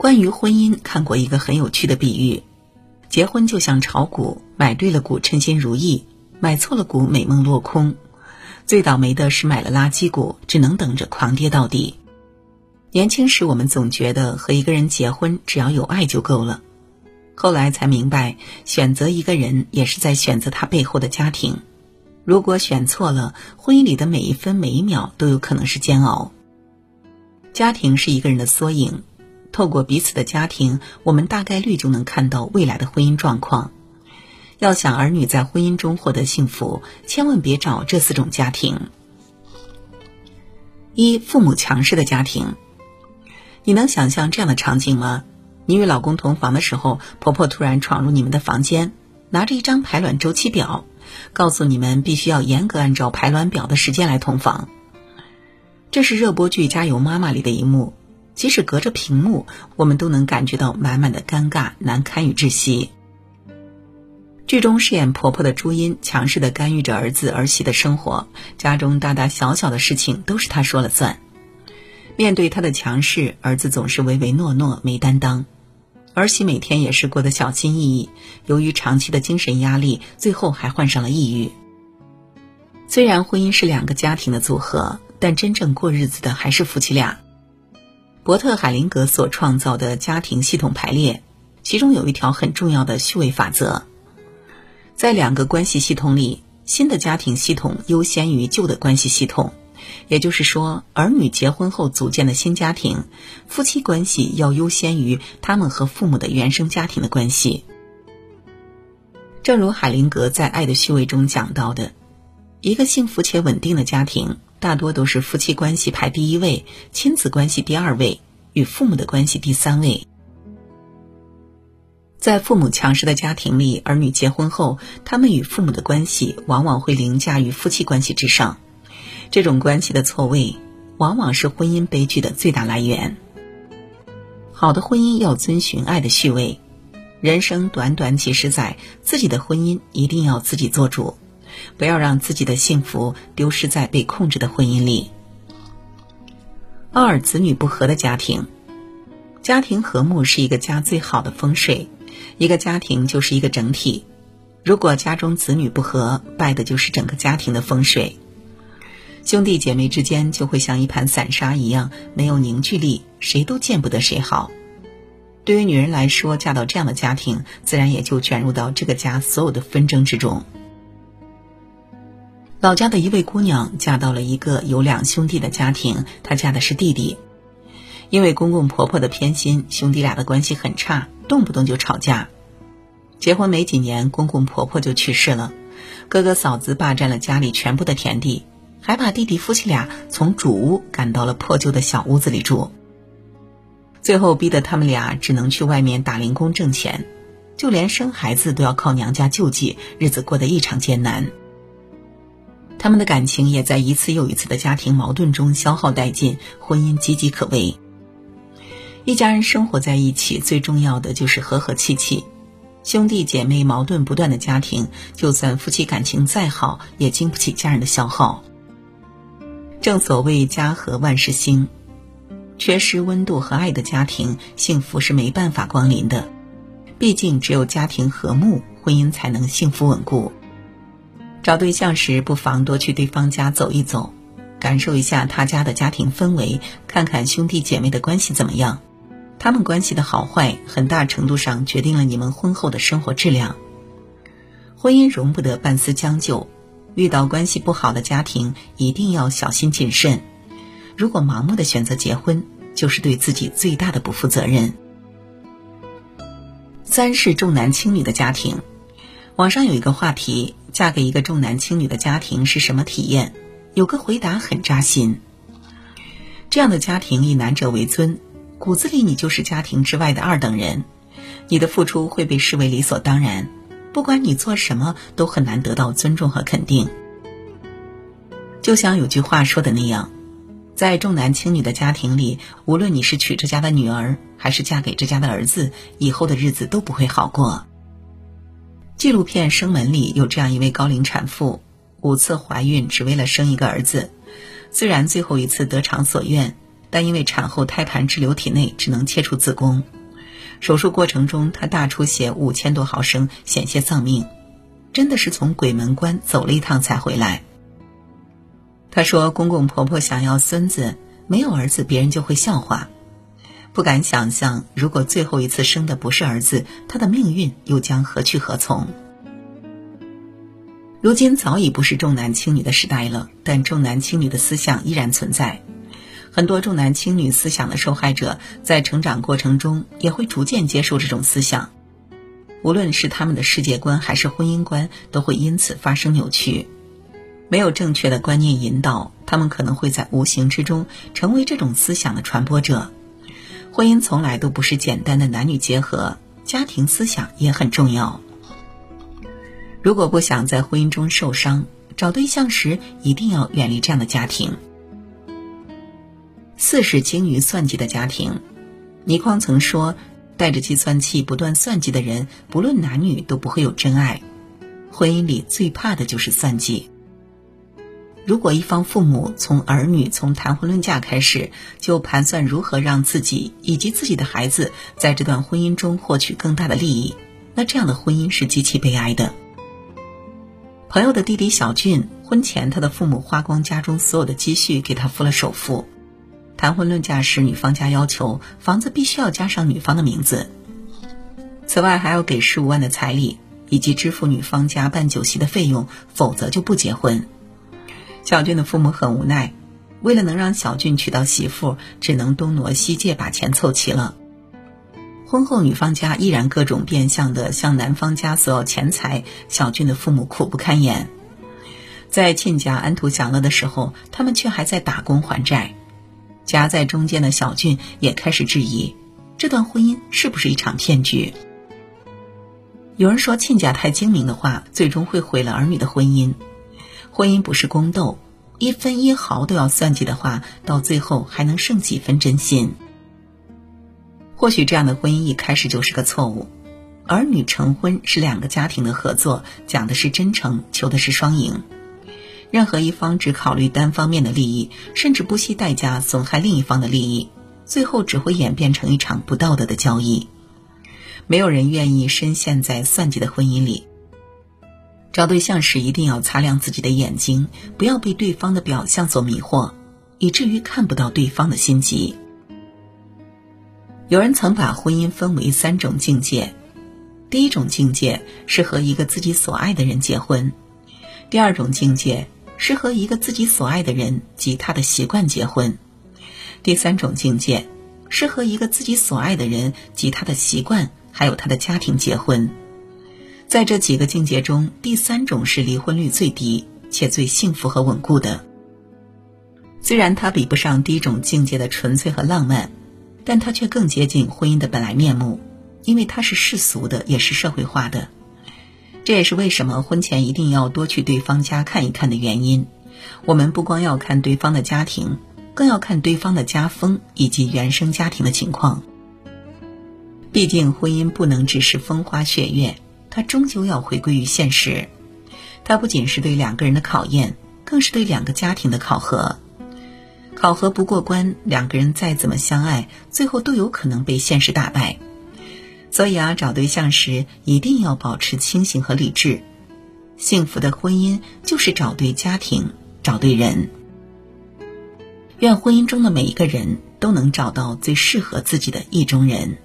关于婚姻，看过一个很有趣的比喻：结婚就像炒股，买对了股称心如意，买错了股美梦落空。最倒霉的是买了垃圾股，只能等着狂跌到底。年轻时我们总觉得和一个人结婚只要有爱就够了，后来才明白，选择一个人也是在选择他背后的家庭。如果选错了，婚姻里的每一分每一秒都有可能是煎熬。家庭是一个人的缩影，透过彼此的家庭，我们大概率就能看到未来的婚姻状况。要想儿女在婚姻中获得幸福，千万别找这四种家庭。一、父母强势的家庭，你能想象这样的场景吗？你与老公同房的时候，婆婆突然闯入你们的房间，拿着一张排卵周期表。告诉你们，必须要严格按照排卵表的时间来同房。这是热播剧《加油妈妈》里的一幕，即使隔着屏幕，我们都能感觉到满满的尴尬、难堪与窒息。剧中饰演婆婆的朱茵，强势的干预着儿子儿媳的生活，家中大大小小的事情都是她说了算。面对她的强势，儿子总是唯唯诺诺、没担当。儿媳每天也是过得小心翼翼，由于长期的精神压力，最后还患上了抑郁。虽然婚姻是两个家庭的组合，但真正过日子的还是夫妻俩。伯特·海灵格所创造的家庭系统排列，其中有一条很重要的序位法则：在两个关系系统里，新的家庭系统优先于旧的关系系统。也就是说，儿女结婚后组建的新家庭，夫妻关系要优先于他们和父母的原生家庭的关系。正如海灵格在《爱的序位》中讲到的，一个幸福且稳定的家庭，大多都是夫妻关系排第一位，亲子关系第二位，与父母的关系第三位。在父母强势的家庭里，儿女结婚后，他们与父母的关系往往会凌驾于夫妻关系之上。这种关系的错位，往往是婚姻悲剧的最大来源。好的婚姻要遵循爱的序位。人生短短几十载，自己的婚姻一定要自己做主，不要让自己的幸福丢失在被控制的婚姻里。二子女不和的家庭，家庭和睦是一个家最好的风水。一个家庭就是一个整体，如果家中子女不和，败的就是整个家庭的风水。兄弟姐妹之间就会像一盘散沙一样，没有凝聚力，谁都见不得谁好。对于女人来说，嫁到这样的家庭，自然也就卷入到这个家所有的纷争之中。老家的一位姑娘嫁到了一个有两兄弟的家庭，她嫁的是弟弟。因为公公婆婆的偏心，兄弟俩的关系很差，动不动就吵架。结婚没几年，公公婆婆就去世了，哥哥嫂子霸占了家里全部的田地。还把弟弟夫妻俩从主屋赶到了破旧的小屋子里住，最后逼得他们俩只能去外面打零工挣钱，就连生孩子都要靠娘家救济，日子过得异常艰难。他们的感情也在一次又一次的家庭矛盾中消耗殆尽，婚姻岌岌可危。一家人生活在一起，最重要的就是和和气气。兄弟姐妹矛盾不断的家庭，就算夫妻感情再好，也经不起家人的消耗。正所谓家和万事兴，缺失温度和爱的家庭，幸福是没办法光临的。毕竟，只有家庭和睦，婚姻才能幸福稳固。找对象时，不妨多去对方家走一走，感受一下他家的家庭氛围，看看兄弟姐妹的关系怎么样。他们关系的好坏，很大程度上决定了你们婚后的生活质量。婚姻容不得半丝将就。遇到关系不好的家庭，一定要小心谨慎。如果盲目的选择结婚，就是对自己最大的不负责任。三是重男轻女的家庭，网上有一个话题：嫁给一个重男轻女的家庭是什么体验？有个回答很扎心。这样的家庭以男者为尊，骨子里你就是家庭之外的二等人，你的付出会被视为理所当然。不管你做什么，都很难得到尊重和肯定。就像有句话说的那样，在重男轻女的家庭里，无论你是娶这家的女儿，还是嫁给这家的儿子，以后的日子都不会好过。纪录片《生门》里有这样一位高龄产妇，五次怀孕只为了生一个儿子，虽然最后一次得偿所愿，但因为产后胎盘滞留体内，只能切除子宫。手术过程中，她大出血五千多毫升，险些丧命，真的是从鬼门关走了一趟才回来。她说：“公公婆婆想要孙子，没有儿子，别人就会笑话。不敢想象，如果最后一次生的不是儿子，他的命运又将何去何从？”如今早已不是重男轻女的时代了，但重男轻女的思想依然存在。很多重男轻女思想的受害者，在成长过程中也会逐渐接受这种思想，无论是他们的世界观还是婚姻观，都会因此发生扭曲。没有正确的观念引导，他们可能会在无形之中成为这种思想的传播者。婚姻从来都不是简单的男女结合，家庭思想也很重要。如果不想在婚姻中受伤，找对象时一定要远离这样的家庭。四是精于算计的家庭。倪匡曾说：“带着计算器不断算计的人，不论男女都不会有真爱。婚姻里最怕的就是算计。如果一方父母从儿女从谈婚论嫁开始就盘算如何让自己以及自己的孩子在这段婚姻中获取更大的利益，那这样的婚姻是极其悲哀的。”朋友的弟弟小俊，婚前他的父母花光家中所有的积蓄给他付了首付。谈婚论嫁时，女方家要求房子必须要加上女方的名字，此外还要给十五万的彩礼，以及支付女方家办酒席的费用，否则就不结婚。小俊的父母很无奈，为了能让小俊娶到媳妇，只能东挪西借把钱凑齐了。婚后，女方家依然各种变相的向男方家索要钱财，小俊的父母苦不堪言。在亲家安图享乐的时候，他们却还在打工还债。夹在中间的小俊也开始质疑，这段婚姻是不是一场骗局？有人说，亲家太精明的话，最终会毁了儿女的婚姻。婚姻不是宫斗，一分一毫都要算计的话，到最后还能剩几分真心？或许这样的婚姻一开始就是个错误。儿女成婚是两个家庭的合作，讲的是真诚，求的是双赢。任何一方只考虑单方面的利益，甚至不惜代价损害另一方的利益，最后只会演变成一场不道德的交易。没有人愿意深陷在算计的婚姻里。找对象时一定要擦亮自己的眼睛，不要被对方的表象所迷惑，以至于看不到对方的心机。有人曾把婚姻分为三种境界，第一种境界是和一个自己所爱的人结婚，第二种境界是和一个自己所爱的人及他的习惯结婚，第三种境界是和一个自己所爱的人及他的习惯还有他的家庭结婚。在这几个境界中，第三种是离婚率最低且最幸福和稳固的。虽然它比不上第一种境界的纯粹和浪漫。但它却更接近婚姻的本来面目，因为它是世俗的，也是社会化的。这也是为什么婚前一定要多去对方家看一看的原因。我们不光要看对方的家庭，更要看对方的家风以及原生家庭的情况。毕竟婚姻不能只是风花雪月，它终究要回归于现实。它不仅是对两个人的考验，更是对两个家庭的考核。考核不过关，两个人再怎么相爱，最后都有可能被现实打败。所以啊，找对象时一定要保持清醒和理智。幸福的婚姻就是找对家庭，找对人。愿婚姻中的每一个人都能找到最适合自己的意中人。